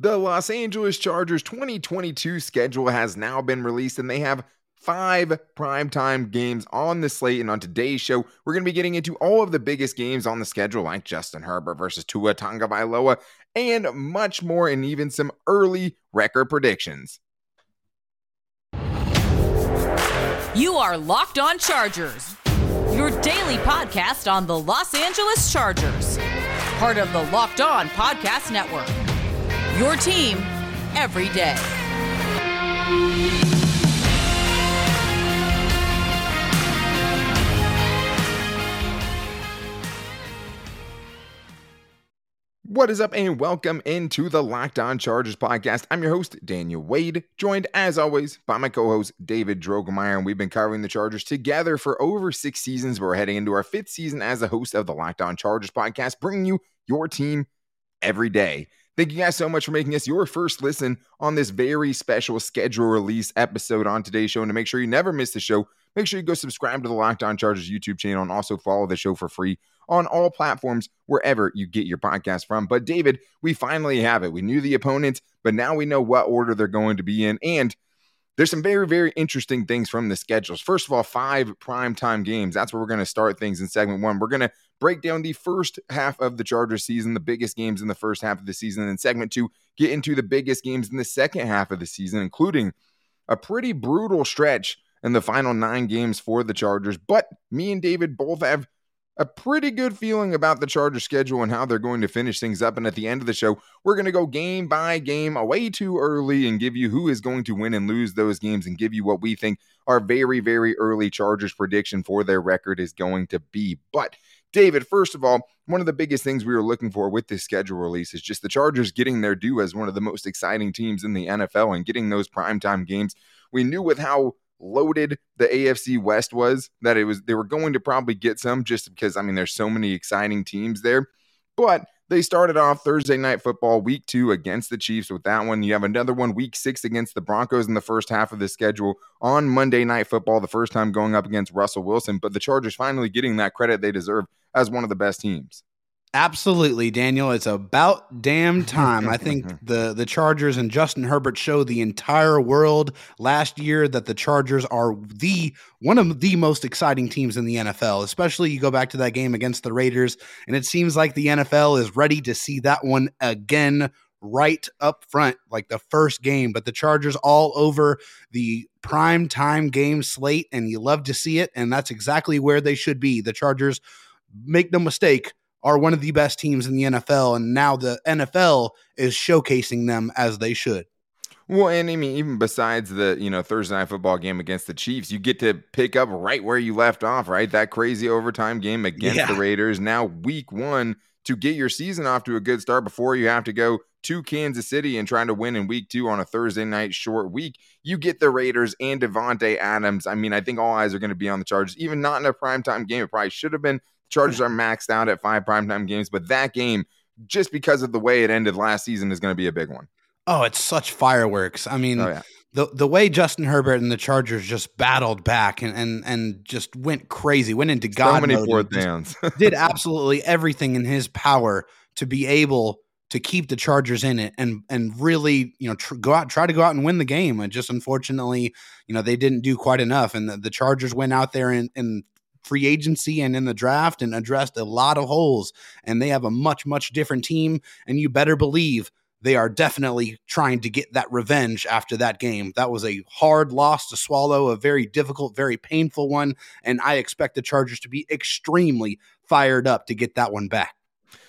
The Los Angeles Chargers 2022 schedule has now been released, and they have five primetime games on the slate. And on today's show, we're going to be getting into all of the biggest games on the schedule, like Justin Herbert versus Tua Tonga Tagovailoa, and much more, and even some early record predictions. You are Locked On Chargers, your daily podcast on the Los Angeles Chargers, part of the Locked On Podcast Network. Your team every day. What is up, and welcome into the Locked On Chargers podcast. I'm your host, Daniel Wade, joined as always by my co host, David Drogemeyer. And we've been covering the Chargers together for over six seasons. We're heading into our fifth season as the host of the Locked On Chargers podcast, bringing you your team every day. Thank you guys so much for making us your first listen on this very special schedule release episode on today's show. And to make sure you never miss the show, make sure you go subscribe to the Locked On Chargers YouTube channel and also follow the show for free on all platforms wherever you get your podcast from. But David, we finally have it. We knew the opponents, but now we know what order they're going to be in. And there's some very, very interesting things from the schedules. First of all, five primetime games. That's where we're going to start things in segment one. We're going to break down the first half of the Chargers season, the biggest games in the first half of the season. And segment two, get into the biggest games in the second half of the season, including a pretty brutal stretch in the final nine games for the Chargers. But me and David both have a pretty good feeling about the Chargers schedule and how they're going to finish things up. And at the end of the show, we're going to go game by game away too early and give you who is going to win and lose those games and give you what we think our very, very early Chargers prediction for their record is going to be. But David, first of all, one of the biggest things we were looking for with this schedule release is just the Chargers getting their due as one of the most exciting teams in the NFL and getting those primetime games. We knew with how loaded the AFC West was that it was they were going to probably get some just because I mean there's so many exciting teams there. But they started off Thursday night football week 2 against the Chiefs with that one. You have another one week 6 against the Broncos in the first half of the schedule on Monday night football the first time going up against Russell Wilson, but the Chargers finally getting that credit they deserve as one of the best teams. Absolutely, Daniel. It's about damn time. I think the the Chargers and Justin Herbert showed the entire world last year that the Chargers are the one of the most exciting teams in the NFL. Especially you go back to that game against the Raiders, and it seems like the NFL is ready to see that one again right up front, like the first game. But the Chargers all over the prime time game slate, and you love to see it. And that's exactly where they should be. The Chargers, make no mistake are one of the best teams in the NFL, and now the NFL is showcasing them as they should. Well, and I mean, even besides the you know Thursday night football game against the Chiefs, you get to pick up right where you left off, right? That crazy overtime game against yeah. the Raiders. Now, week one to get your season off to a good start before you have to go to Kansas City and trying to win in week two on a Thursday night short week. You get the Raiders and Davante Adams. I mean, I think all eyes are going to be on the Chargers, even not in a primetime game. It probably should have been Chargers are maxed out at five primetime games, but that game, just because of the way it ended last season, is going to be a big one. Oh, it's such fireworks. I mean, oh, yeah. the the way Justin Herbert and the Chargers just battled back and and, and just went crazy, went into God so many fourth downs, did absolutely everything in his power to be able to keep the Chargers in it and and really you know tr- go out try to go out and win the game. And just unfortunately, you know they didn't do quite enough. And the, the Chargers went out there and, and free agency and in the draft and addressed a lot of holes. And they have a much, much different team. And you better believe they are definitely trying to get that revenge after that game. That was a hard loss to swallow, a very difficult, very painful one. And I expect the Chargers to be extremely fired up to get that one back.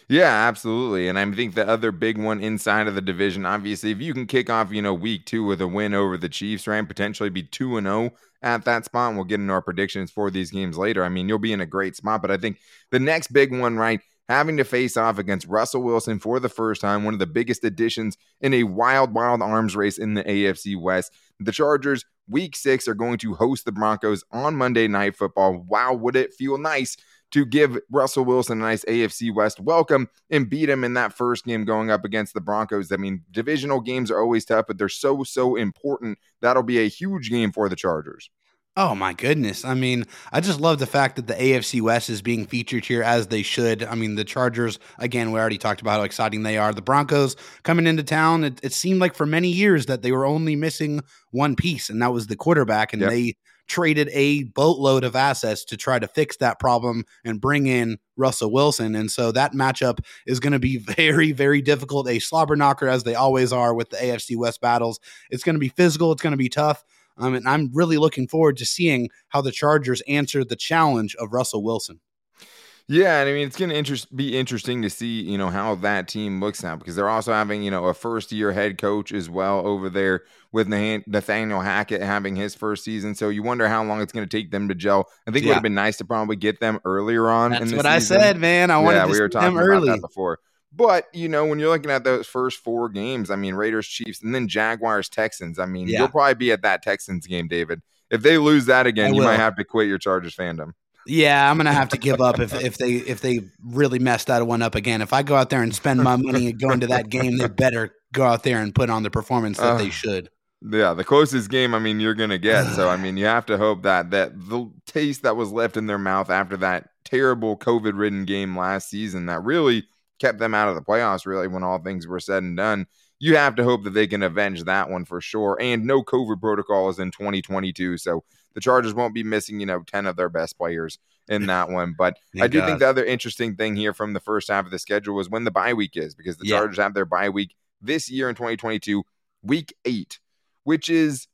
Yeah, absolutely. And I think the other big one inside of the division, obviously, if you can kick off, you know, week two with a win over the Chiefs, right? Potentially be 2 and 0 at that spot. And we'll get into our predictions for these games later. I mean, you'll be in a great spot. But I think the next big one, right? Having to face off against Russell Wilson for the first time, one of the biggest additions in a wild, wild arms race in the AFC West. The Chargers, week six, are going to host the Broncos on Monday Night Football. Wow, would it feel nice to give Russell Wilson a nice AFC West welcome and beat him in that first game going up against the Broncos. I mean, divisional games are always tough, but they're so, so important. That'll be a huge game for the Chargers. Oh my goodness. I mean, I just love the fact that the AFC West is being featured here as they should. I mean, the Chargers, again, we already talked about how exciting they are. The Broncos coming into town, it, it seemed like for many years that they were only missing one piece, and that was the quarterback. And yep. they traded a boatload of assets to try to fix that problem and bring in Russell Wilson. And so that matchup is going to be very, very difficult. A slobber knocker, as they always are with the AFC West battles. It's going to be physical, it's going to be tough. Um, and I'm really looking forward to seeing how the Chargers answer the challenge of Russell Wilson. Yeah, and I mean it's going to interest, be interesting to see you know how that team looks now because they're also having you know a first year head coach as well over there with Nathaniel Hackett having his first season. So you wonder how long it's going to take them to gel. I think yeah. it would have been nice to probably get them earlier on. That's what season. I said, man. I wanted yeah, we were talking about early. that before. But you know, when you're looking at those first four games, I mean, Raiders, Chiefs, and then Jaguars, Texans. I mean, yeah. you'll probably be at that Texans game, David. If they lose that again, you might have to quit your Chargers fandom. Yeah, I'm gonna have to give up if, if they if they really mess that one up again. If I go out there and spend my money and go into that game, they better go out there and put on the performance that uh, they should. Yeah, the closest game I mean you're gonna get. So I mean you have to hope that that the taste that was left in their mouth after that terrible COVID ridden game last season that really kept them out of the playoffs, really, when all things were said and done. You have to hope that they can avenge that one for sure. And no COVID protocols in 2022. So the Chargers won't be missing, you know, 10 of their best players in that one. But I do God. think the other interesting thing here from the first half of the schedule was when the bye week is because the yeah. Chargers have their bye week this year in 2022, week eight, which is,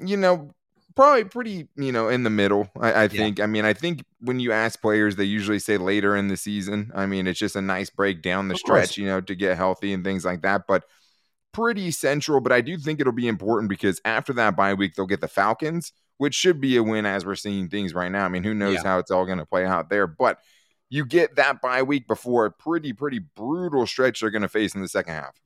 you know, probably pretty, you know, in the middle. I, I think. Yeah. I mean, I think when you ask players, they usually say later in the season. I mean, it's just a nice break down the of stretch, course. you know, to get healthy and things like that. But pretty central. But I do think it'll be important because after that bye week, they'll get the Falcons, which should be a win as we're seeing things right now. I mean, who knows yeah. how it's all going to play out there, but. You get that bye week before a pretty, pretty brutal stretch they're going to face in the second half.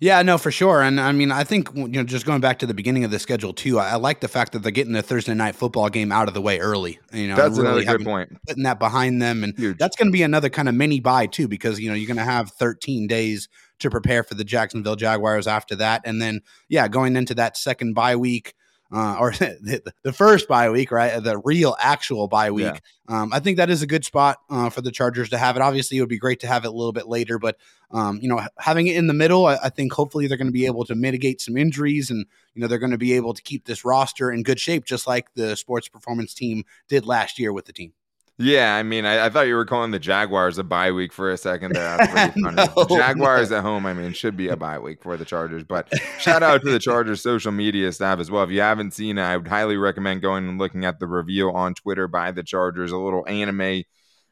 Yeah, no, for sure. And I mean, I think you know, just going back to the beginning of the schedule too, I, I like the fact that they're getting the Thursday night football game out of the way early. You know, that's really another good point. Putting that behind them, and Huge. that's going to be another kind of mini bye too, because you know you're going to have 13 days to prepare for the Jacksonville Jaguars after that, and then yeah, going into that second bye week uh, or the, the, first bye week, right? The real actual bye week. Yeah. Um, I think that is a good spot uh, for the Chargers to have it. Obviously, it would be great to have it a little bit later, but um, you know, having it in the middle, I, I think hopefully they're going to be able to mitigate some injuries, and you know, they're going to be able to keep this roster in good shape, just like the sports performance team did last year with the team. Yeah, I mean, I, I, thought you were calling the Jaguars a bye week for a second there. That's pretty funny. no, Jaguars no. at home, I mean, should be a bye week for the Chargers. But shout out to the Chargers social media staff as well. If you haven't seen it, I would highly recommend going and looking at the reveal on Twitter by the Chargers, a little anime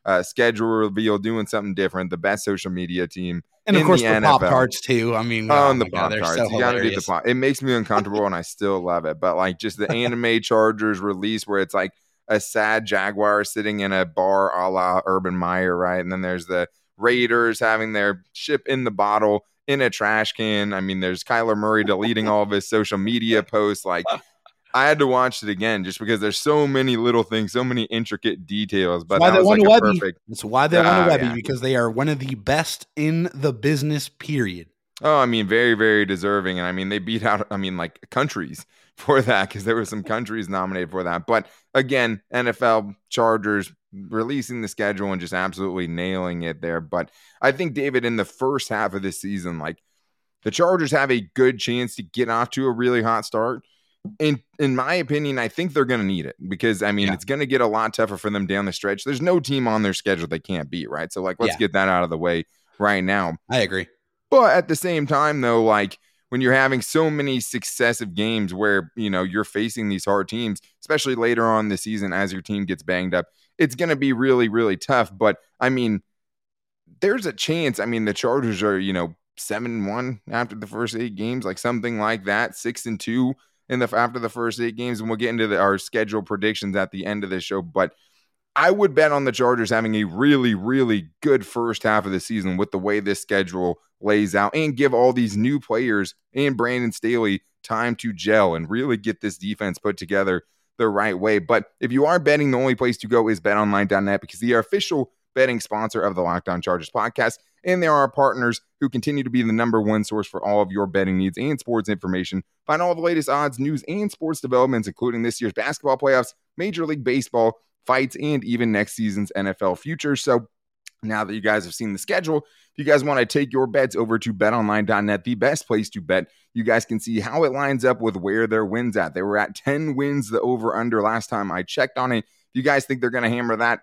uh, schedule reveal, doing something different. The best social media team. And of course, the, the Pop Tarts too. I mean, oh, and the Pop Tarts. So you got to do the pop. It makes me uncomfortable, and I still love it. But like, just the anime Chargers release where it's like a sad Jaguar sitting in a bar a la Urban Meyer, right? And then there's the Raiders having their ship in the bottle in a trash can. I mean, there's Kyler Murray deleting all of his social media posts. Like, I had to watch it again just because there's so many little things, so many intricate details. But why they want like Webby. Perfect... That's why they uh, Webby yeah. because they are one of the best in the business. Period. Oh, I mean, very, very deserving, and I mean, they beat out. I mean, like countries for that because there were some countries nominated for that. But again, NFL Chargers releasing the schedule and just absolutely nailing it there. But I think David in the first half of this season, like the Chargers have a good chance to get off to a really hot start. In in my opinion, I think they're going to need it because I mean yeah. it's going to get a lot tougher for them down the stretch. There's no team on their schedule they can't beat, right? So like let's yeah. get that out of the way right now. I agree. But at the same time though, like when you're having so many successive games where you know you're facing these hard teams, especially later on the season as your team gets banged up, it's going to be really really tough. But I mean, there's a chance. I mean, the Chargers are you know seven one after the first eight games, like something like that, six and two in the after the first eight games, and we'll get into the, our schedule predictions at the end of the show. But I would bet on the Chargers having a really, really good first half of the season with the way this schedule lays out and give all these new players and Brandon Staley time to gel and really get this defense put together the right way. But if you are betting, the only place to go is betonline.net because the official betting sponsor of the Locked On Chargers podcast. And they are our partners who continue to be the number one source for all of your betting needs and sports information. Find all the latest odds, news, and sports developments, including this year's basketball playoffs, Major League Baseball, fights, and even next season's NFL future. So now that you guys have seen the schedule, if you guys want to take your bets over to betonline.net, the best place to bet, you guys can see how it lines up with where their wins at. They were at 10 wins, the over under last time I checked on it. If you guys think they're going to hammer that,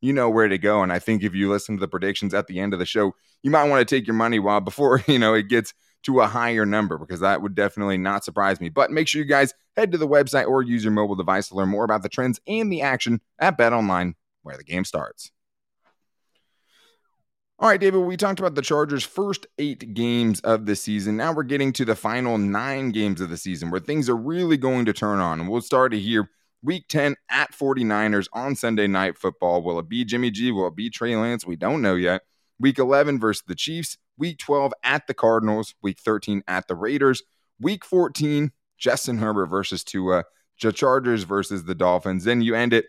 you know where to go. And I think if you listen to the predictions at the end of the show, you might want to take your money while before, you know, it gets to a higher number because that would definitely not surprise me. But make sure you guys head to the website or use your mobile device to learn more about the trends and the action at Bet Online, where the game starts. All right, David, we talked about the Chargers' first eight games of the season. Now we're getting to the final nine games of the season where things are really going to turn on. And we'll start it here. Week 10 at 49ers on Sunday Night Football. Will it be Jimmy G? Will it be Trey Lance? We don't know yet. Week 11 versus the Chiefs. Week 12 at the Cardinals. Week 13 at the Raiders. Week 14, Justin Herbert versus Tua. The Chargers versus the Dolphins. Then you end it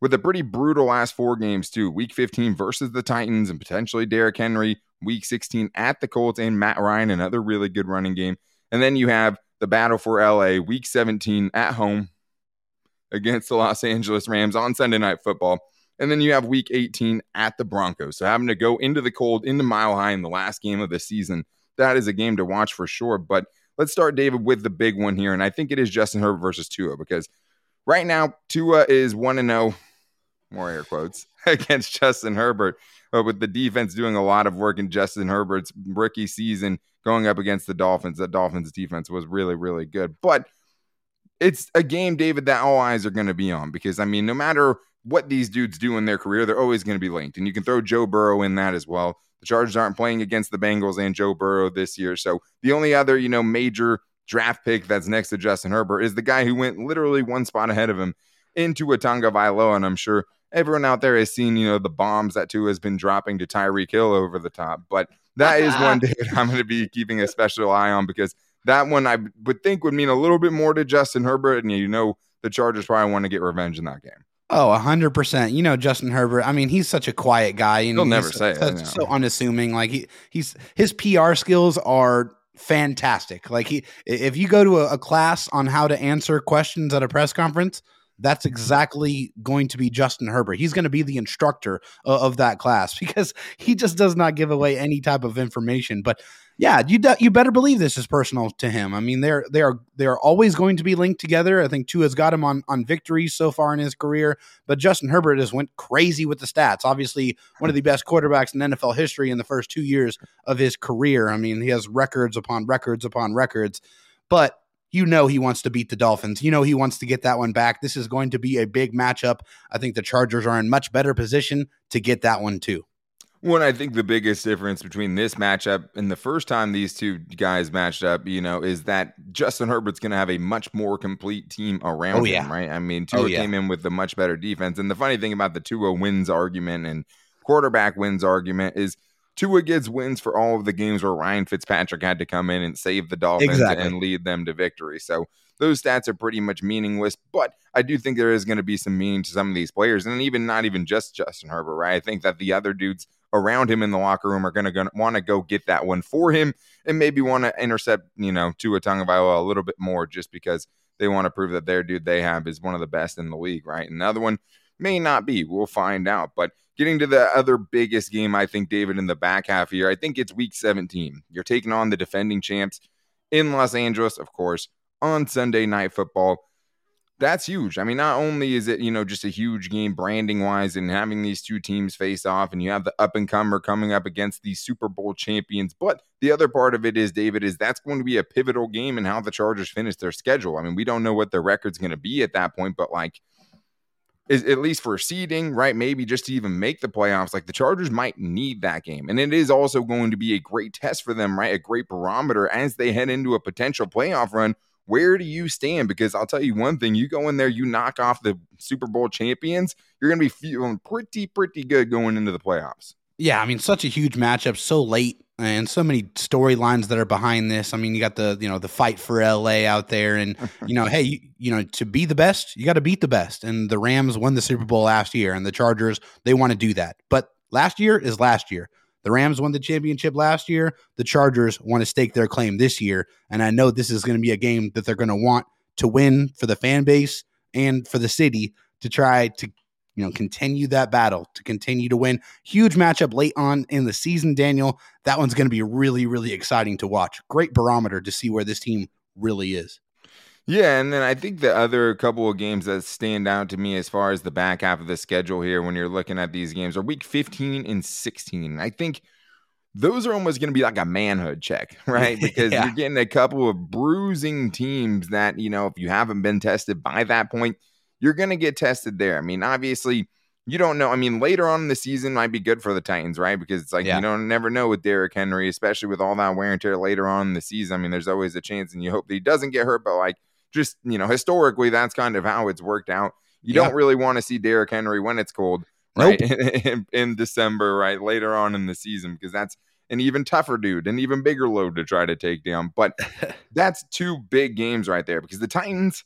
with a pretty brutal last four games, too. Week 15 versus the Titans and potentially Derrick Henry. Week 16 at the Colts and Matt Ryan, another really good running game. And then you have the battle for LA, week 17 at home against the Los Angeles Rams on Sunday Night Football. And then you have week 18 at the Broncos. So having to go into the cold, into Mile High in the last game of the season, that is a game to watch for sure. But let's start, David, with the big one here. And I think it is Justin Herbert versus Tua because right now, Tua is 1 0 more air quotes, against Justin Herbert. But with the defense doing a lot of work in Justin Herbert's rookie season going up against the Dolphins, the Dolphins defense was really, really good. But it's a game, David, that all eyes are going to be on because, I mean, no matter what these dudes do in their career, they're always going to be linked. And you can throw Joe Burrow in that as well. The Chargers aren't playing against the Bengals and Joe Burrow this year. So the only other, you know, major draft pick that's next to Justin Herbert is the guy who went literally one spot ahead of him into Tua Tagovailoa. And I'm sure everyone out there has seen, you know, the bombs that Tua has been dropping to Tyreek Hill over the top. But that is one dude I'm going to be keeping a special eye on because that one I would think would mean a little bit more to Justin Herbert. And you know, the Chargers probably want to get revenge in that game. Oh, hundred percent. You know, Justin Herbert. I mean, he's such a quiet guy. And He'll never say so, it. So unassuming. Like he, he's his PR skills are fantastic. Like he, if you go to a, a class on how to answer questions at a press conference, that's exactly going to be Justin Herbert. He's going to be the instructor of, of that class because he just does not give away any type of information. But yeah, you you better believe this is personal to him. I mean, they're they are they are always going to be linked together. I think Tua's got him on on victories so far in his career, but Justin Herbert has went crazy with the stats. Obviously, one of the best quarterbacks in NFL history in the first two years of his career. I mean, he has records upon records upon records. But you know he wants to beat the Dolphins. You know he wants to get that one back. This is going to be a big matchup. I think the Chargers are in much better position to get that one too. Well, I think the biggest difference between this matchup and the first time these two guys matched up, you know, is that Justin Herbert's going to have a much more complete team around oh, yeah. him, right? I mean, oh, Tua oh, yeah. came in with a much better defense. And the funny thing about the Tua wins argument and quarterback wins argument is – Tua gets wins for all of the games where Ryan Fitzpatrick had to come in and save the Dolphins exactly. and lead them to victory. So those stats are pretty much meaningless, but I do think there is going to be some meaning to some of these players, and even not even just Justin Herbert, right? I think that the other dudes around him in the locker room are going to want to go get that one for him and maybe want to intercept, you know, Tua Tagovailoa a little bit more just because they want to prove that their dude they have is one of the best in the league, right? Another one may not be. We'll find out. But getting to the other biggest game, I think, David, in the back half here, I think it's week 17. You're taking on the defending champs in Los Angeles, of course, on Sunday Night Football. That's huge. I mean, not only is it, you know, just a huge game branding wise and having these two teams face off, and you have the up and comer coming up against the Super Bowl champions, but the other part of it is, David, is that's going to be a pivotal game in how the Chargers finish their schedule. I mean, we don't know what their record's going to be at that point, but like, is at least for seeding, right? Maybe just to even make the playoffs. Like the Chargers might need that game. And it is also going to be a great test for them, right? A great barometer as they head into a potential playoff run. Where do you stand? Because I'll tell you one thing you go in there, you knock off the Super Bowl champions, you're going to be feeling pretty, pretty good going into the playoffs. Yeah, I mean, such a huge matchup so late and so many storylines that are behind this. I mean, you got the you know the fight for LA out there, and you know, hey, you, you know, to be the best, you got to beat the best. And the Rams won the Super Bowl last year, and the Chargers they want to do that, but last year is last year. The Rams won the championship last year. The Chargers want to stake their claim this year. And I know this is going to be a game that they're going to want to win for the fan base and for the city to try to you know continue that battle to continue to win huge matchup late on in the season daniel that one's going to be really really exciting to watch great barometer to see where this team really is yeah, and then I think the other couple of games that stand out to me as far as the back half of the schedule here when you're looking at these games are week 15 and 16. I think those are almost going to be like a manhood check, right? Because yeah. you're getting a couple of bruising teams that, you know, if you haven't been tested by that point, you're going to get tested there. I mean, obviously, you don't know. I mean, later on in the season might be good for the Titans, right? Because it's like yeah. you don't never know with Derrick Henry, especially with all that wear and tear later on in the season. I mean, there's always a chance, and you hope that he doesn't get hurt. But like, just you know, historically, that's kind of how it's worked out. You yeah. don't really want to see Derrick Henry when it's cold, right? Nope. in, in December, right? Later on in the season, because that's an even tougher dude, an even bigger load to try to take down. But that's two big games right there because the Titans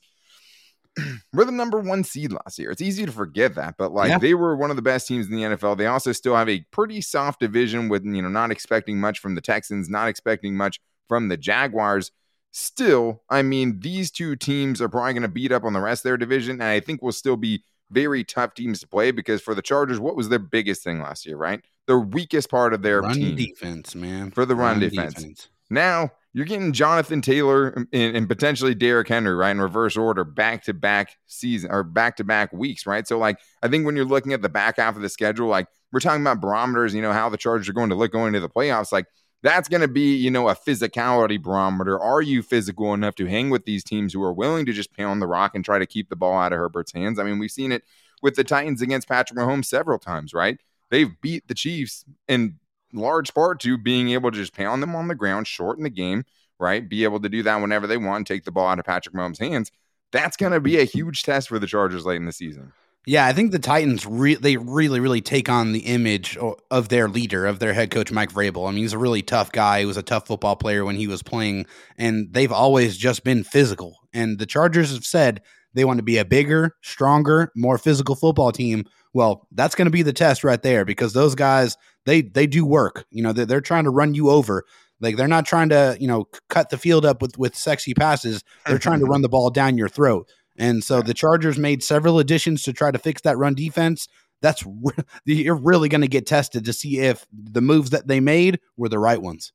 we're the number one seed last year. It's easy to forget that, but like yeah. they were one of the best teams in the NFL. They also still have a pretty soft division with, you know, not expecting much from the Texans, not expecting much from the Jaguars. Still, I mean, these two teams are probably going to beat up on the rest of their division, and I think will still be very tough teams to play because for the Chargers, what was their biggest thing last year, right? The weakest part of their run team. defense, man. For the run, run defense. defense. Now you're getting Jonathan Taylor and, and, potentially Derrick Henry, right, in reverse order, back to back season or back to back weeks, right? So, like, I think when you're looking at the back half of the schedule, like we're talking about barometers, you know, how the Chargers are going to look going into the playoffs, like that's going to be, you know, a physicality barometer. Are you physical enough to hang with these teams who are willing to just pound the rock and try to keep the ball out of Herbert's hands? I mean, we've seen it with the Titans against Patrick Mahomes several times, right? They've beat the Chiefs in large part to being able to just pound them on the ground, shorten the game, right? Be able to do that whenever they want, take the ball out of Patrick Mahomes' hands. That's going to be a huge test for the Chargers late in the season. Yeah, I think the Titans re- they really really take on the image of their leader, of their head coach Mike Vrabel. I mean, he's a really tough guy. He was a tough football player when he was playing, and they've always just been physical. And the Chargers have said they want to be a bigger, stronger, more physical football team. Well, that's going to be the test right there because those guys they they do work. You know, they're, they're trying to run you over. Like they're not trying to, you know, cut the field up with with sexy passes. They're trying to run the ball down your throat. And so the Chargers made several additions to try to fix that run defense. That's you're really going to get tested to see if the moves that they made were the right ones.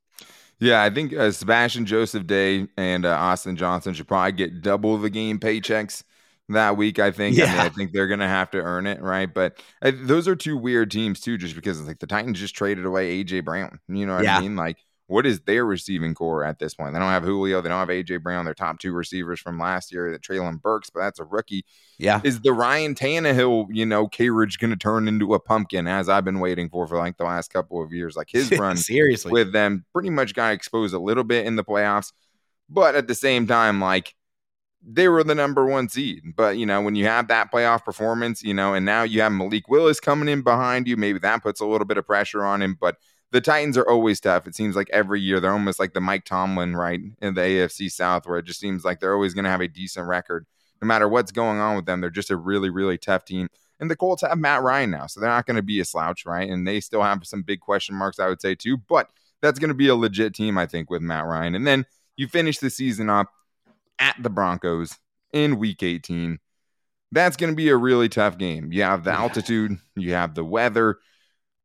Yeah, I think uh, Sebastian Joseph Day and uh, Austin Johnson should probably get double the game paychecks that week. I think. Yeah. I, mean, I think they're going to have to earn it, right? But uh, those are two weird teams too, just because it's like the Titans just traded away AJ Brown. You know what yeah. I mean? Like what is their receiving corps at this point? They don't have Julio, they don't have AJ Brown, their top two receivers from last year, the Treylon Burks, but that's a rookie. Yeah. Is the Ryan Tannehill, you know, carriage going to turn into a pumpkin as I've been waiting for for like the last couple of years? Like his run seriously with them pretty much got exposed a little bit in the playoffs, but at the same time, like they were the number one seed. But you know, when you have that playoff performance, you know, and now you have Malik Willis coming in behind you, maybe that puts a little bit of pressure on him. But the Titans are always tough. It seems like every year they're almost like the Mike Tomlin, right, in the AFC South, where it just seems like they're always going to have a decent record. No matter what's going on with them, they're just a really, really tough team. And the Colts have Matt Ryan now, so they're not going to be a slouch, right? And they still have some big question marks, I would say, too. But that's going to be a legit team, I think, with Matt Ryan. And then you finish the season up at the Broncos in week 18. That's going to be a really tough game. You have the altitude, you have the weather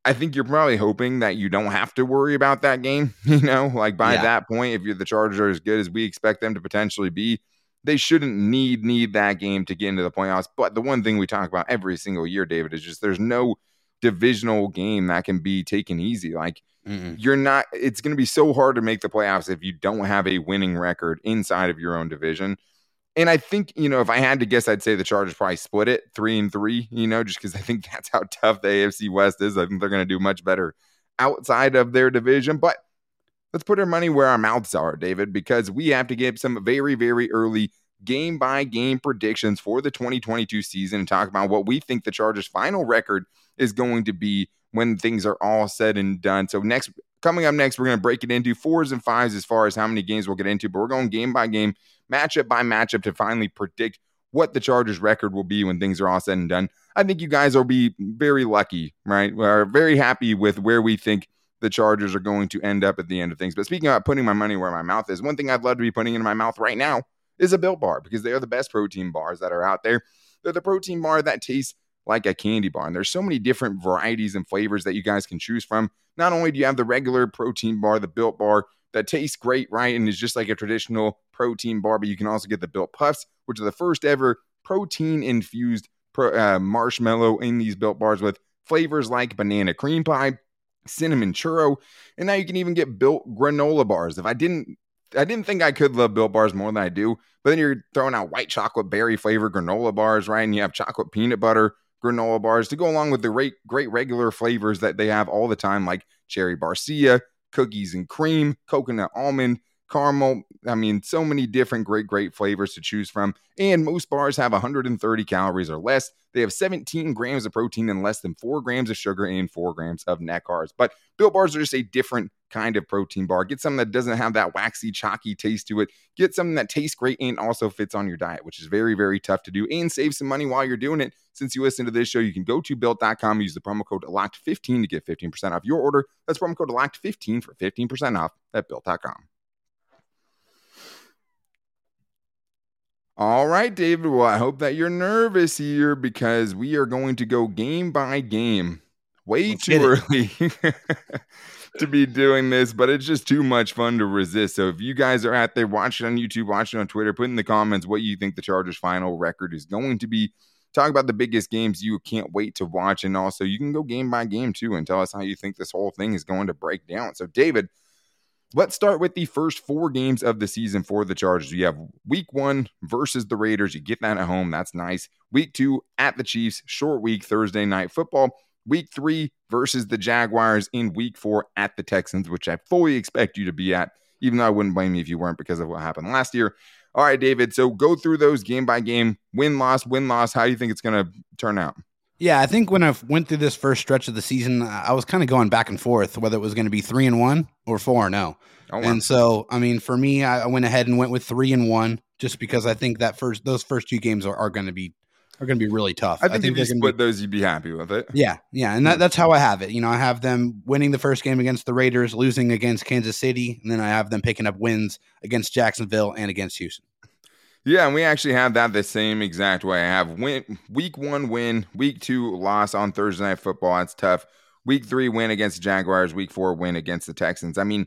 I think you're probably hoping that you don't have to worry about that game. You know, like by yeah. that point, if you're the Chargers are as good as we expect them to potentially be, they shouldn't need need that game to get into the playoffs. But the one thing we talk about every single year, David, is just there's no divisional game that can be taken easy. Like Mm-mm. you're not. It's going to be so hard to make the playoffs if you don't have a winning record inside of your own division. And I think, you know, if I had to guess, I'd say the Chargers probably split it three and three, you know, just because I think that's how tough the AFC West is. I think they're going to do much better outside of their division. But let's put our money where our mouths are, David, because we have to give some very, very early game by game predictions for the 2022 season and talk about what we think the Chargers' final record is going to be when things are all said and done. So, next, coming up next, we're going to break it into fours and fives as far as how many games we'll get into, but we're going game by game matchup by matchup to finally predict what the Chargers record will be when things are all said and done. I think you guys will be very lucky, right? We're very happy with where we think the Chargers are going to end up at the end of things. But speaking about putting my money where my mouth is, one thing I'd love to be putting in my mouth right now is a Built Bar because they are the best protein bars that are out there. They're the protein bar that tastes like a candy bar. And there's so many different varieties and flavors that you guys can choose from. Not only do you have the regular protein bar, the Built Bar that tastes great, right? And is just like a traditional protein bar, but you can also get the Built Puffs, which are the first ever protein infused pro, uh, marshmallow in these Built Bars with flavors like banana cream pie, cinnamon churro, and now you can even get Built granola bars. If I didn't I didn't think I could love Built Bars more than I do, but then you're throwing out white chocolate berry flavor granola bars, right? And you have chocolate peanut butter granola bars to go along with the great, great regular flavors that they have all the time, like cherry barcia, cookies and cream, coconut almond, caramel. I mean, so many different great, great flavors to choose from. And most bars have 130 calories or less. They have 17 grams of protein and less than four grams of sugar and four grams of net carbs. But Built Bars are just a different kind of protein bar. Get something that doesn't have that waxy, chalky taste to it. Get something that tastes great and also fits on your diet, which is very, very tough to do and save some money while you're doing it. Since you listen to this show, you can go to built.com, use the promo code LOCKED15 to get 15% off your order. That's promo code LOCKED15 for 15% off at built.com. All right, David. Well, I hope that you're nervous here because we are going to go game by game. Way Let's too early to be doing this, but it's just too much fun to resist. So if you guys are out there watching on YouTube, watching on Twitter, put in the comments what you think the Chargers' final record is going to be. Talk about the biggest games you can't wait to watch, and also you can go game by game too and tell us how you think this whole thing is going to break down. So, David, Let's start with the first four games of the season for the Chargers. You have week one versus the Raiders. You get that at home. That's nice. Week two at the Chiefs, short week, Thursday night football. Week three versus the Jaguars in week four at the Texans, which I fully expect you to be at, even though I wouldn't blame you if you weren't because of what happened last year. All right, David. So go through those game by game, win loss, win loss. How do you think it's going to turn out? Yeah, I think when I went through this first stretch of the season, I was kind of going back and forth whether it was going to be three and one or four and zero. Oh, wow. And so, I mean, for me, I went ahead and went with three and one, just because I think that first those first two games are, are going to be are going to be really tough. I think, I think if you split be, those, you'd be happy with it. Yeah, yeah, and that, that's how I have it. You know, I have them winning the first game against the Raiders, losing against Kansas City, and then I have them picking up wins against Jacksonville and against Houston. Yeah, and we actually have that the same exact way. I have win, week one win, week two loss on Thursday Night Football. That's tough. Week three win against the Jaguars, week four win against the Texans. I mean,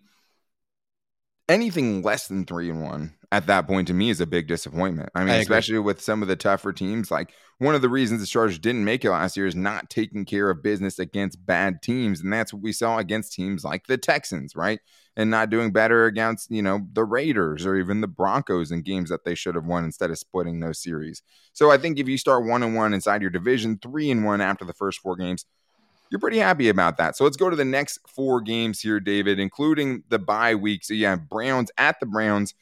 anything less than three and one at that point to me is a big disappointment. I mean, I especially with some of the tougher teams. Like one of the reasons the Chargers didn't make it last year is not taking care of business against bad teams. And that's what we saw against teams like the Texans, right? and not doing better against, you know, the Raiders or even the Broncos in games that they should have won instead of splitting those series. So I think if you start one and one inside your division, three and one after the first four games, you're pretty happy about that. So let's go to the next four games here, David, including the bye week. So you have Browns at the Browns.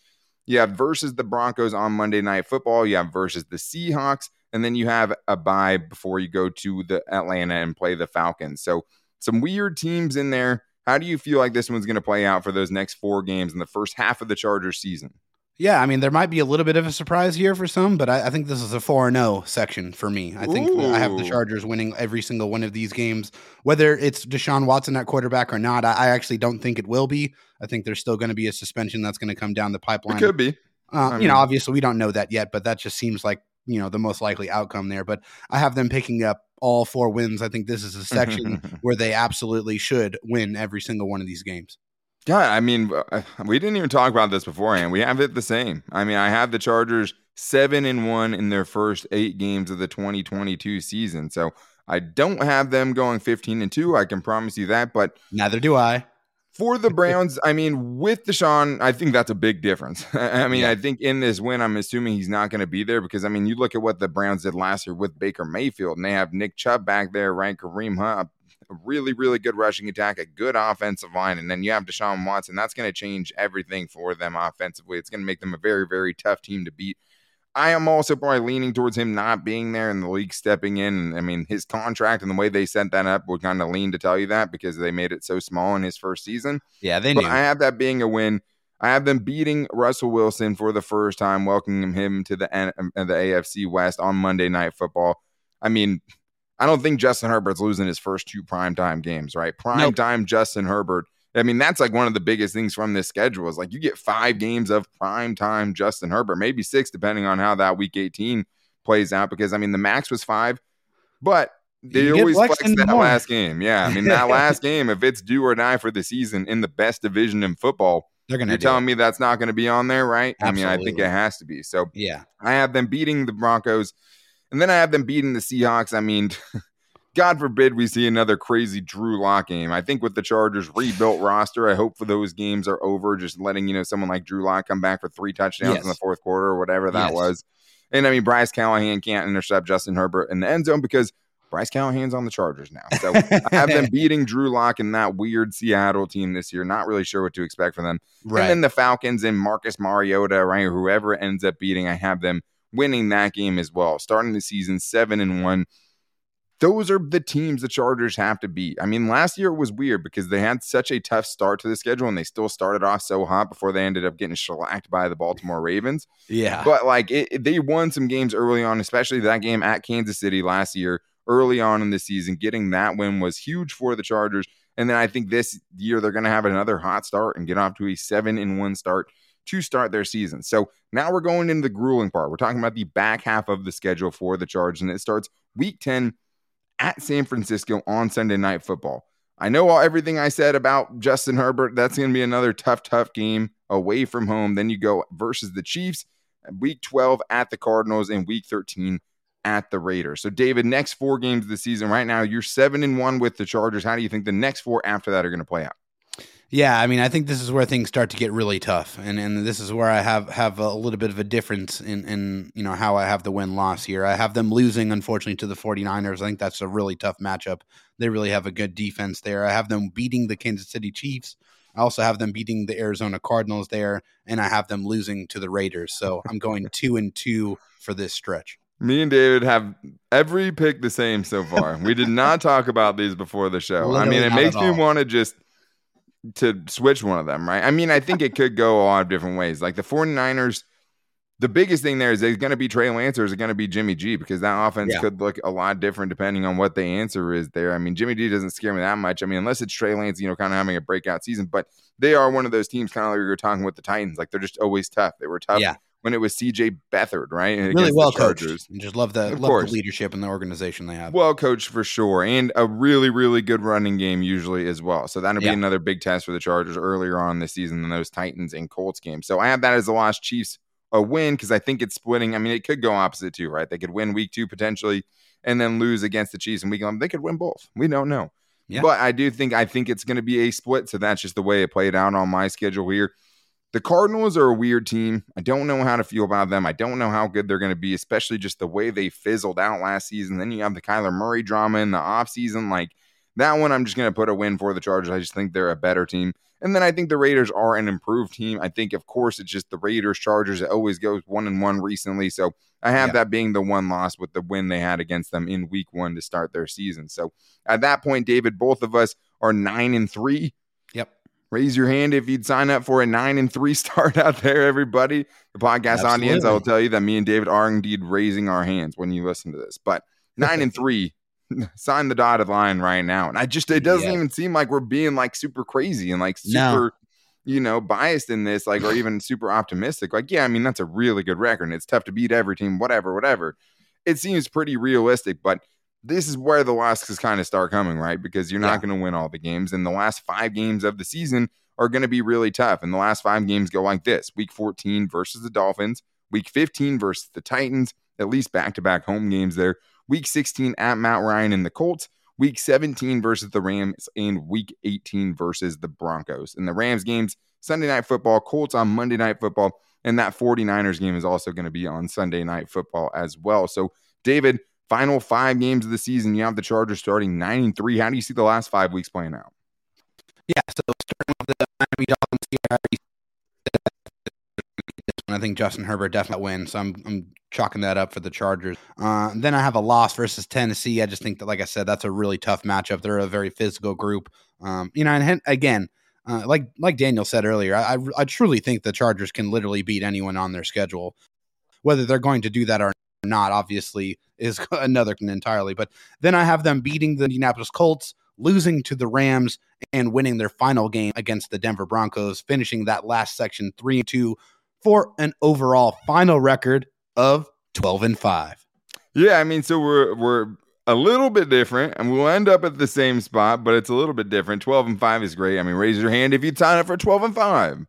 You have versus the Broncos on Monday Night Football. You have versus the Seahawks. And then you have a bye before you go to the Atlanta and play the Falcons. So some weird teams in there. How do you feel like this one's going to play out for those next four games in the first half of the Chargers season? Yeah, I mean, there might be a little bit of a surprise here for some, but I, I think this is a 4 0 section for me. I think Ooh. I have the Chargers winning every single one of these games, whether it's Deshaun Watson at quarterback or not. I, I actually don't think it will be. I think there's still going to be a suspension that's going to come down the pipeline. It could be. Uh, you mean, know, obviously, we don't know that yet, but that just seems like, you know, the most likely outcome there. But I have them picking up all four wins. I think this is a section where they absolutely should win every single one of these games. Yeah, I mean, uh, we didn't even talk about this beforehand. We have it the same. I mean, I have the Chargers seven and one in their first eight games of the 2022 season. So I don't have them going 15 and two. I can promise you that. But neither do I. For the Browns, I mean, with Deshaun, I think that's a big difference. I mean, yeah. I think in this win, I'm assuming he's not going to be there because, I mean, you look at what the Browns did last year with Baker Mayfield, and they have Nick Chubb back there, right? Kareem Hunt, a really, really good rushing attack, a good offensive line, and then you have Deshaun Watson. That's going to change everything for them offensively. It's going to make them a very, very tough team to beat. I am also probably leaning towards him not being there and the league stepping in. I mean, his contract and the way they set that up would kind of lean to tell you that because they made it so small in his first season. Yeah, they but knew. I have that being a win. I have them beating Russell Wilson for the first time, welcoming him to the N- uh, the AFC West on Monday Night Football. I mean, I don't think Justin Herbert's losing his first two primetime games, right? Primetime nope. Justin Herbert. I mean, that's like one of the biggest things from this schedule is like you get five games of primetime Justin Herbert, maybe six, depending on how that week 18 plays out. Because I mean, the max was five, but they always flex that more. last game. Yeah. I mean, that last game, if it's do or die for the season in the best division in football, they're gonna. You're telling it. me that's not going to be on there, right? Absolutely. I mean, I think it has to be. So yeah, I have them beating the Broncos, and then I have them beating the Seahawks. I mean, God forbid we see another crazy Drew Lock game. I think with the Chargers rebuilt roster, I hope for those games are over. Just letting you know someone like Drew Lock come back for three touchdowns yes. in the fourth quarter or whatever that yes. was. And I mean, Bryce Callahan can't intercept Justin Herbert in the end zone because Bryce Callahan's on the Chargers now. So I have them beating Drew Lock and that weird Seattle team this year. Not really sure what to expect from them. Right. And then the Falcons and Marcus Mariota, right? Whoever ends up beating, I have them winning that game as well. Starting the season seven and one. Those are the teams the Chargers have to beat. I mean, last year it was weird because they had such a tough start to the schedule and they still started off so hot before they ended up getting shellacked by the Baltimore Ravens. Yeah. But like it, they won some games early on, especially that game at Kansas City last year early on in the season. Getting that win was huge for the Chargers. And then I think this year they're going to have another hot start and get off to a seven in one start to start their season. So now we're going into the grueling part. We're talking about the back half of the schedule for the Chargers, and it starts week 10 at San Francisco on Sunday Night Football. I know all everything I said about Justin Herbert. That's going to be another tough, tough game away from home. Then you go versus the Chiefs, week 12 at the Cardinals, and week 13 at the Raiders. So, David, next four games of the season right now, you're seven and one with the Chargers. How do you think the next four after that are going to play out? Yeah, I mean, I think this is where things start to get really tough, and and this is where I have have a little bit of a difference in in you know how I have the win loss here. I have them losing, unfortunately, to the 49ers. I think that's a really tough matchup. They really have a good defense there. I have them beating the Kansas City Chiefs. I also have them beating the Arizona Cardinals there, and I have them losing to the Raiders. So I'm going two and two for this stretch. Me and David have every pick the same so far. we did not talk about these before the show. Literally I mean, it makes me want to just to switch one of them, right? I mean, I think it could go a lot of different ways. Like the 49ers, the biggest thing there is it's going to be Trey Lance or is it going to be Jimmy G? Because that offense yeah. could look a lot different depending on what the answer is there. I mean, Jimmy G doesn't scare me that much. I mean, unless it's Trey Lance, you know, kind of having a breakout season, but they are one of those teams, kind of like we were talking with the Titans. Like they're just always tough. They were tough yeah when it was CJ Beathard, right? Really well coached. And just love the love the leadership and the organization they have. Well coached for sure, and a really really good running game usually as well. So that'll be yeah. another big test for the Chargers earlier on this season than those Titans and Colts games. So I have that as the lost Chiefs a win because I think it's splitting. I mean, it could go opposite too, right? They could win week two potentially and then lose against the Chiefs and week one. They could win both. We don't know. Yeah. But I do think I think it's going to be a split. So that's just the way it played out on my schedule here. The Cardinals are a weird team. I don't know how to feel about them. I don't know how good they're going to be, especially just the way they fizzled out last season. Then you have the Kyler Murray drama in the offseason. Like that one, I'm just going to put a win for the Chargers. I just think they're a better team. And then I think the Raiders are an improved team. I think, of course, it's just the Raiders, Chargers. It always goes one and one recently. So I have yeah. that being the one loss with the win they had against them in week one to start their season. So at that point, David, both of us are nine and three raise your hand if you'd sign up for a nine and three start out there, everybody. The podcast Absolutely. audience, I will tell you that me and David are indeed raising our hands when you listen to this. But nine and three, sign the dotted line right now. And I just, it doesn't yeah. even seem like we're being like super crazy and like super. No. You know, biased in this, like, or even super optimistic. Like, yeah, I mean, that's a really good record. And it's tough to beat every team, whatever, whatever. It seems pretty realistic, but this is where the losses kind of start coming, right? Because you're not yeah. going to win all the games. And the last five games of the season are going to be really tough. And the last five games go like this week 14 versus the Dolphins, week 15 versus the Titans, at least back to back home games there. Week 16 at Matt Ryan and the Colts, week 17 versus the Rams, and week 18 versus the Broncos. And the Rams games, Sunday night football, Colts on Monday night football. And that 49ers game is also going to be on Sunday night football as well. So, David, final five games of the season, you have the Chargers starting nine and three. How do you see the last five weeks playing out? Yeah, so starting with the Miami Dolphins I think Justin Herbert definitely wins. So I'm I'm chalking that up for the Chargers. Uh, then I have a loss versus Tennessee. I just think that, like I said, that's a really tough matchup. They're a very physical group. Um, you know, and again, uh, like like Daniel said earlier, I, I truly think the Chargers can literally beat anyone on their schedule. Whether they're going to do that or not, obviously, is another entirely. But then I have them beating the Indianapolis Colts, losing to the Rams, and winning their final game against the Denver Broncos, finishing that last section three and two for an overall final record of twelve and five. Yeah, I mean, so we're we're a little bit different, and we'll end up at the same spot, but it's a little bit different. 12 and 5 is great. I mean, raise your hand if you'd sign up for 12 and 5.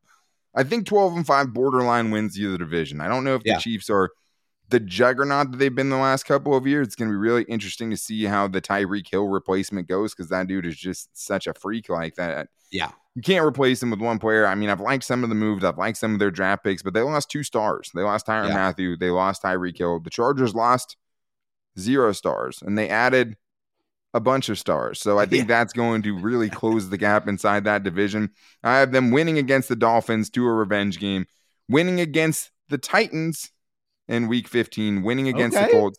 I think 12 and 5 borderline wins you the division. I don't know if yeah. the Chiefs are the juggernaut that they've been the last couple of years. It's going to be really interesting to see how the Tyreek Hill replacement goes because that dude is just such a freak like that. Yeah. You can't replace him with one player. I mean, I've liked some of the moves, I've liked some of their draft picks, but they lost two stars. They lost Tyrann yeah. Mathieu, they lost Tyreek Hill. The Chargers lost zero stars, and they added a bunch of stars. So I think yeah. that's going to really close the gap inside that division. I have them winning against the Dolphins to a revenge game, winning against the Titans in week 15, winning against okay. the Colts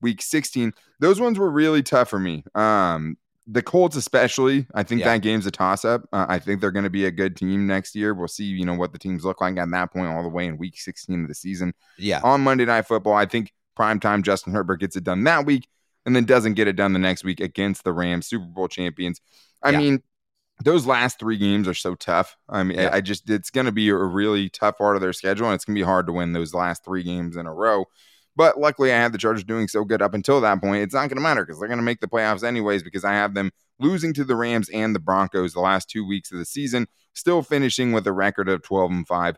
week 16. Those ones were really tough for me. Um, the Colts, especially, I think yeah. that game's a toss up. Uh, I think they're going to be a good team next year. We'll see, you know, what the teams look like at that point, all the way in week 16 of the season. Yeah. On Monday Night Football, I think primetime Justin Herbert gets it done that week and then doesn't get it done the next week against the Rams, Super Bowl champions. I yeah. mean, those last three games are so tough. I mean, yeah. I just it's going to be a really tough part of their schedule, and it's going to be hard to win those last three games in a row. But luckily, I had the Chargers doing so good up until that point. It's not going to matter because they're going to make the playoffs anyways because I have them losing to the Rams and the Broncos the last two weeks of the season, still finishing with a record of 12 and 5.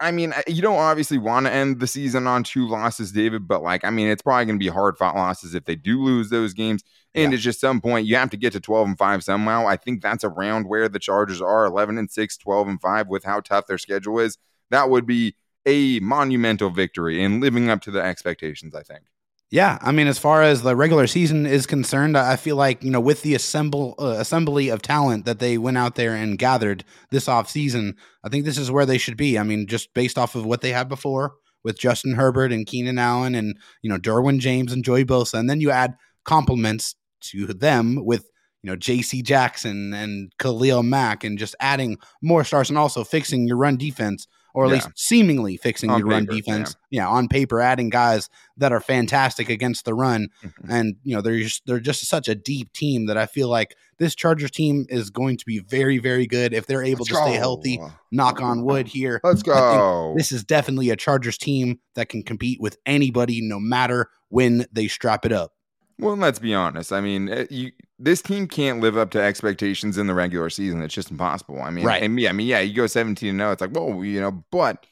I mean, you don't obviously want to end the season on two losses, David, but like, I mean, it's probably going to be hard fought losses if they do lose those games. And yeah. at just some point, you have to get to 12 and 5 somehow. I think that's around where the Chargers are 11 and 6, 12 and 5 with how tough their schedule is. That would be a monumental victory and living up to the expectations, I think. Yeah, I mean, as far as the regular season is concerned, I feel like you know, with the assemble uh, assembly of talent that they went out there and gathered this off season, I think this is where they should be. I mean, just based off of what they had before with Justin Herbert and Keenan Allen and you know Derwin James and Joey Bosa, and then you add compliments to them with you know J.C. Jackson and Khalil Mack, and just adding more stars and also fixing your run defense or at yeah. least seemingly fixing on your paper, run defense. Yeah. yeah. on paper, adding guys that are fantastic against the run, mm-hmm. and you know they're just they're just such a deep team that I feel like this Chargers team is going to be very very good if they're able Let's to go. stay healthy. Knock on wood here. Let's go. This is definitely a Chargers team that can compete with anybody, no matter when they strap it up. Well, let's be honest. I mean, eh, you, this team can't live up to expectations in the regular season. It's just impossible. I mean, right. and yeah, I mean, yeah, you go 17 and 0, it's like, whoa, you know, but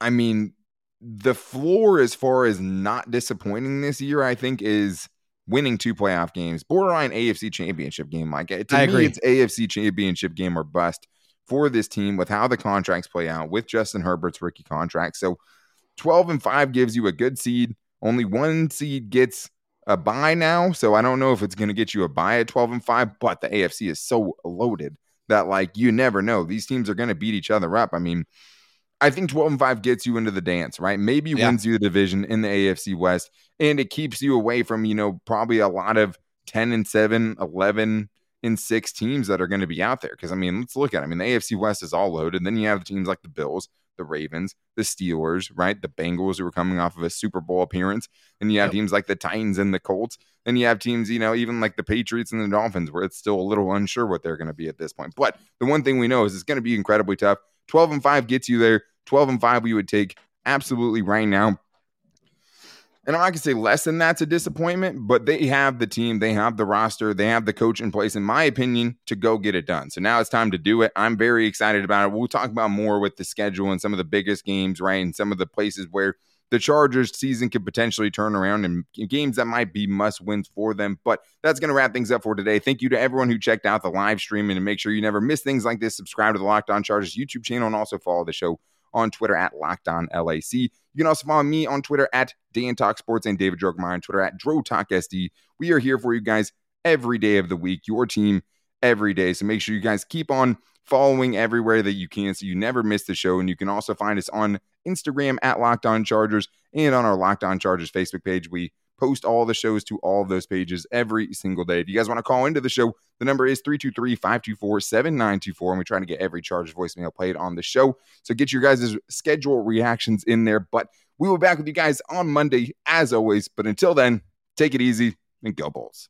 I mean, the floor as far as not disappointing this year, I think, is winning two playoff games, borderline AFC championship game. Like to I me, agree. it's AFC championship game or bust for this team with how the contracts play out with Justin Herbert's rookie contract. So 12 and 5 gives you a good seed. Only one seed gets a buy now, so I don't know if it's going to get you a buy at 12 and 5, but the AFC is so loaded that like you never know. These teams are going to beat each other up. I mean, I think 12 and 5 gets you into the dance, right? Maybe yeah. wins you the division in the AFC West and it keeps you away from, you know, probably a lot of 10 and 7, 11 and 6 teams that are going to be out there cuz I mean, let's look at it. I mean, the AFC West is all loaded. Then you have teams like the Bills, the Ravens, the Steelers, right? The Bengals who were coming off of a Super Bowl appearance. And you have yep. teams like the Titans and the Colts. And you have teams, you know, even like the Patriots and the Dolphins, where it's still a little unsure what they're going to be at this point. But the one thing we know is it's going to be incredibly tough. 12 and 5 gets you there. 12 and 5 we would take absolutely right now and not gonna say less than that's a disappointment, but they have the team, they have the roster, they have the coach in place, in my opinion, to go get it done. So now it's time to do it. I'm very excited about it. We'll talk about more with the schedule and some of the biggest games, right? And some of the places where the Chargers season could potentially turn around and games that might be must wins for them. But that's going to wrap things up for today. Thank you to everyone who checked out the live stream and to make sure you never miss things like this. Subscribe to the Locked On Chargers YouTube channel and also follow the show on Twitter at Locked On LAC. You can also follow me on Twitter at Dan Talk Sports and David Drogemeyer on Twitter at Dro Talk SD. We are here for you guys every day of the week, your team every day. So make sure you guys keep on following everywhere that you can so you never miss the show. And you can also find us on Instagram at Locked On Chargers and on our Locked On Chargers Facebook page. We post all the shows to all of those pages every single day. If you guys want to call into the show, the number is 323 524 7924. And we're trying to get every Chargers voicemail played on the show. So get your guys' schedule reactions in there. But we will be back with you guys on Monday, as always. But until then, take it easy and go Bolts.